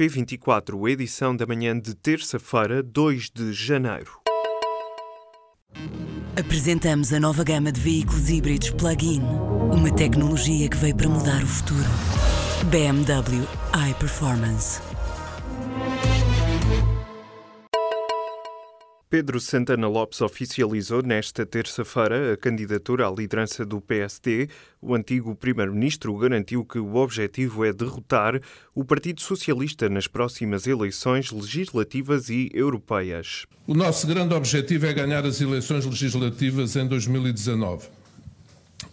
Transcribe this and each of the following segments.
P24, edição da manhã de terça-feira, 2 de janeiro. Apresentamos a nova gama de veículos híbridos plug-in. Uma tecnologia que veio para mudar o futuro. BMW iPerformance. Pedro Santana Lopes oficializou nesta terça-feira a candidatura à liderança do PSD. O antigo primeiro-ministro garantiu que o objetivo é derrotar o Partido Socialista nas próximas eleições legislativas e europeias. O nosso grande objetivo é ganhar as eleições legislativas em 2019.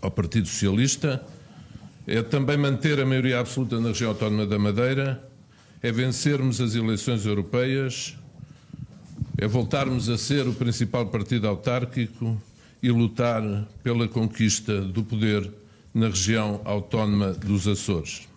Ao Partido Socialista é também manter a maioria absoluta na região autónoma da Madeira, é vencermos as eleições europeias é voltarmos a ser o principal partido autárquico e lutar pela conquista do poder na região autónoma dos Açores.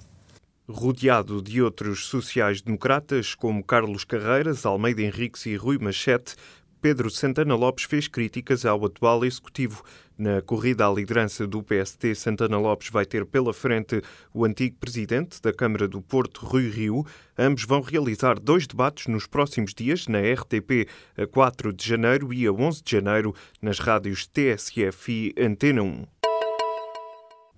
Rodeado de outros sociais-democratas como Carlos Carreiras, Almeida Henriques e Rui Machete, Pedro Santana Lopes fez críticas ao atual executivo. Na corrida à liderança do PST, Santana Lopes vai ter pela frente o antigo presidente da Câmara do Porto, Rui Rio. Ambos vão realizar dois debates nos próximos dias, na RTP, a 4 de janeiro e a 11 de janeiro, nas rádios TSF e Antena 1.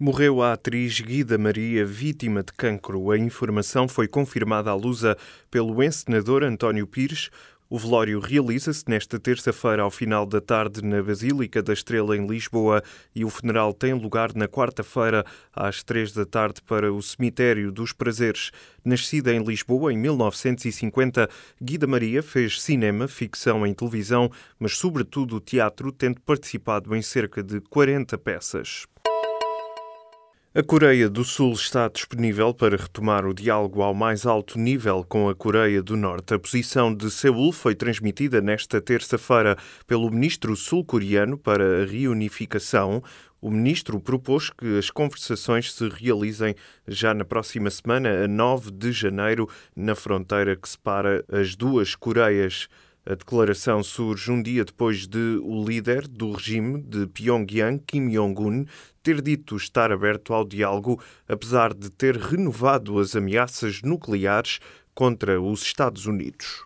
Morreu a atriz Guida Maria, vítima de cancro. A informação foi confirmada à lusa pelo encenador António Pires. O velório realiza-se nesta terça-feira, ao final da tarde, na Basílica da Estrela, em Lisboa, e o funeral tem lugar na quarta-feira, às três da tarde, para o Cemitério dos Prazeres. Nascida em Lisboa em 1950, Guida Maria fez cinema, ficção em televisão, mas, sobretudo, teatro, tendo participado em cerca de 40 peças. A Coreia do Sul está disponível para retomar o diálogo ao mais alto nível com a Coreia do Norte. A posição de Seul foi transmitida nesta terça-feira pelo ministro sul-coreano para a reunificação. O ministro propôs que as conversações se realizem já na próxima semana, a 9 de janeiro, na fronteira que separa as duas Coreias. A declaração surge um dia depois de o líder do regime de Pyongyang, Kim Jong-un, ter dito estar aberto ao diálogo, apesar de ter renovado as ameaças nucleares contra os Estados Unidos.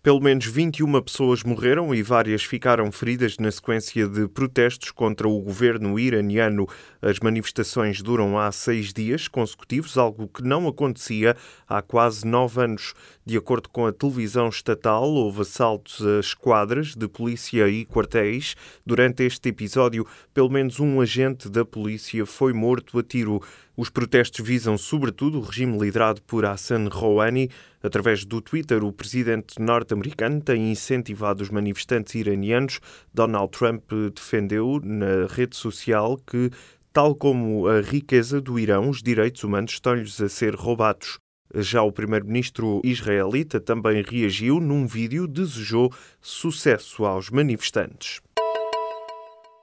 Pelo menos 21 pessoas morreram e várias ficaram feridas na sequência de protestos contra o governo iraniano. As manifestações duram há seis dias consecutivos, algo que não acontecia há quase nove anos. De acordo com a televisão estatal, houve assaltos a esquadras de polícia e quartéis. Durante este episódio, pelo menos um agente da polícia foi morto a tiro. Os protestos visam, sobretudo, o regime liderado por Hassan Rouhani. Através do Twitter, o presidente norte-americano tem incentivado os manifestantes iranianos. Donald Trump defendeu na rede social que, tal como a riqueza do Irão, os direitos humanos estão-lhes a ser roubados. Já o primeiro-ministro israelita também reagiu num vídeo, desejou sucesso aos manifestantes.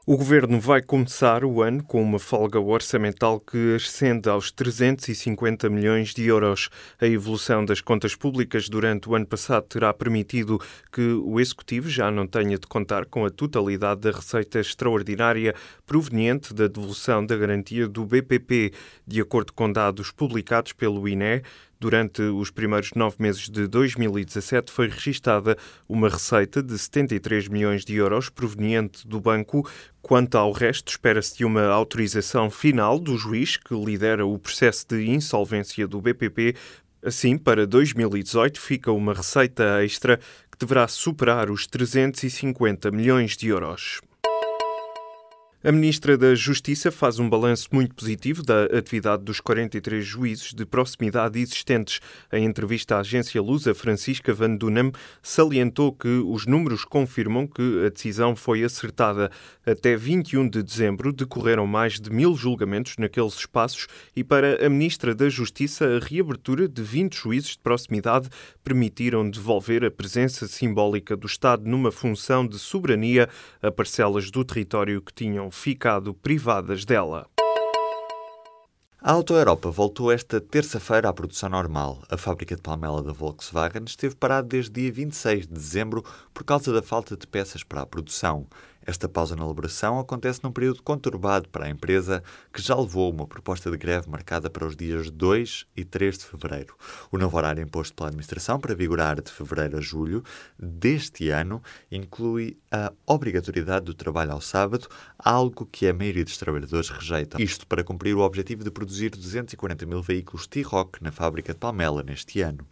O governo vai começar o ano com uma folga orçamental que ascende aos 350 milhões de euros. A evolução das contas públicas durante o ano passado terá permitido que o executivo já não tenha de contar com a totalidade da receita extraordinária proveniente da devolução da garantia do BPP, de acordo com dados publicados pelo INE. Durante os primeiros nove meses de 2017 foi registada uma receita de 73 milhões de euros proveniente do banco. Quanto ao resto, espera-se uma autorização final do juiz que lidera o processo de insolvência do BPP. Assim, para 2018 fica uma receita extra que deverá superar os 350 milhões de euros. A Ministra da Justiça faz um balanço muito positivo da atividade dos 43 juízes de proximidade existentes. Em entrevista à agência Lusa, Francisca Van Dunham salientou que os números confirmam que a decisão foi acertada. Até 21 de dezembro decorreram mais de mil julgamentos naqueles espaços e para a Ministra da Justiça a reabertura de 20 juízes de proximidade permitiram devolver a presença simbólica do Estado numa função de soberania a parcelas do território que tinham ficado privadas dela. A Auto Europa voltou esta terça-feira à produção normal. A fábrica de Palmela da Volkswagen esteve parada desde dia 26 de dezembro por causa da falta de peças para a produção. Esta pausa na elaboração acontece num período conturbado para a empresa, que já levou uma proposta de greve marcada para os dias 2 e 3 de fevereiro. O novo horário imposto pela administração para vigorar de fevereiro a julho deste ano inclui a obrigatoriedade do trabalho ao sábado, algo que a maioria dos trabalhadores rejeita. Isto para cumprir o objetivo de produzir 240 mil veículos T-Rock na fábrica de Palmela neste ano.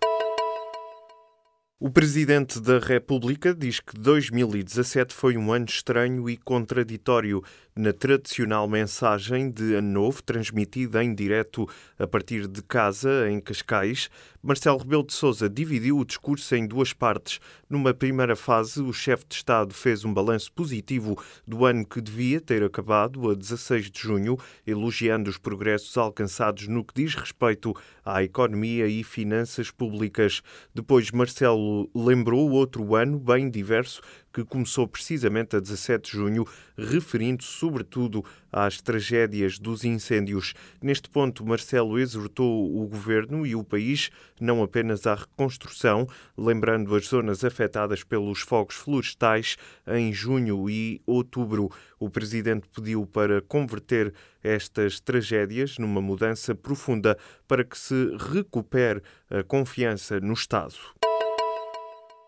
O Presidente da República diz que 2017 foi um ano estranho e contraditório na tradicional mensagem de Ano Novo, transmitida em direto a partir de casa, em Cascais. Marcelo Rebelo de Sousa dividiu o discurso em duas partes. Numa primeira fase, o chefe de Estado fez um balanço positivo do ano que devia ter acabado, a 16 de junho, elogiando os progressos alcançados no que diz respeito à economia e finanças públicas. Depois, Marcelo lembrou outro ano bem diverso que começou precisamente a 17 de junho, referindo sobretudo às tragédias dos incêndios. Neste ponto, Marcelo exortou o governo e o país não apenas à reconstrução, lembrando as zonas afetadas pelos fogos florestais em junho e outubro. O presidente pediu para converter estas tragédias numa mudança profunda para que se recupere a confiança no Estado.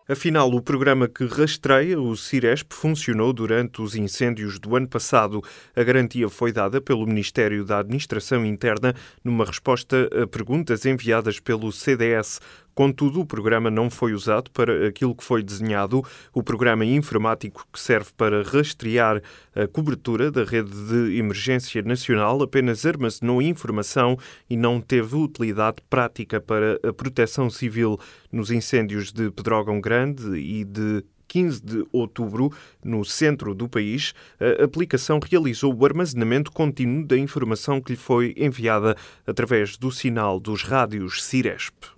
Afinal, o programa que rastreia o Ciresp funcionou durante os incêndios do ano passado. A garantia foi dada pelo Ministério da Administração Interna numa resposta a perguntas enviadas pelo CDS. Contudo, o programa não foi usado para aquilo que foi desenhado, o programa informático que serve para rastrear a cobertura da rede de emergência nacional apenas armazenou informação e não teve utilidade prática para a proteção civil nos incêndios de Pedrógão Grande e de 15 de outubro, no centro do país, a aplicação realizou o armazenamento contínuo da informação que lhe foi enviada através do sinal dos rádios Ciresp.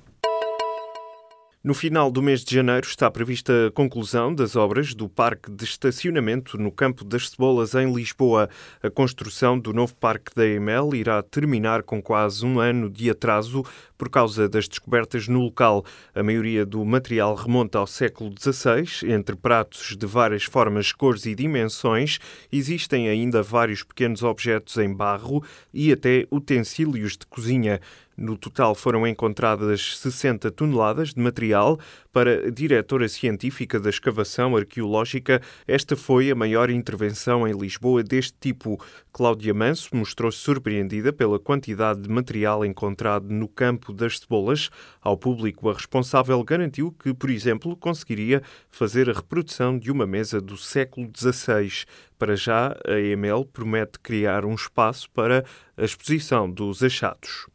No final do mês de janeiro está prevista a conclusão das obras do parque de estacionamento no Campo das Cebolas, em Lisboa. A construção do novo parque da EML irá terminar com quase um ano de atraso por causa das descobertas no local. A maioria do material remonta ao século XVI. Entre pratos de várias formas, cores e dimensões, existem ainda vários pequenos objetos em barro e até utensílios de cozinha. No total foram encontradas 60 toneladas de material. Para a diretora científica da escavação arqueológica, esta foi a maior intervenção em Lisboa deste tipo. Cláudia Manso mostrou-se surpreendida pela quantidade de material encontrado no campo das cebolas. Ao público, a responsável garantiu que, por exemplo, conseguiria fazer a reprodução de uma mesa do século XVI. Para já, a EML promete criar um espaço para a exposição dos achados.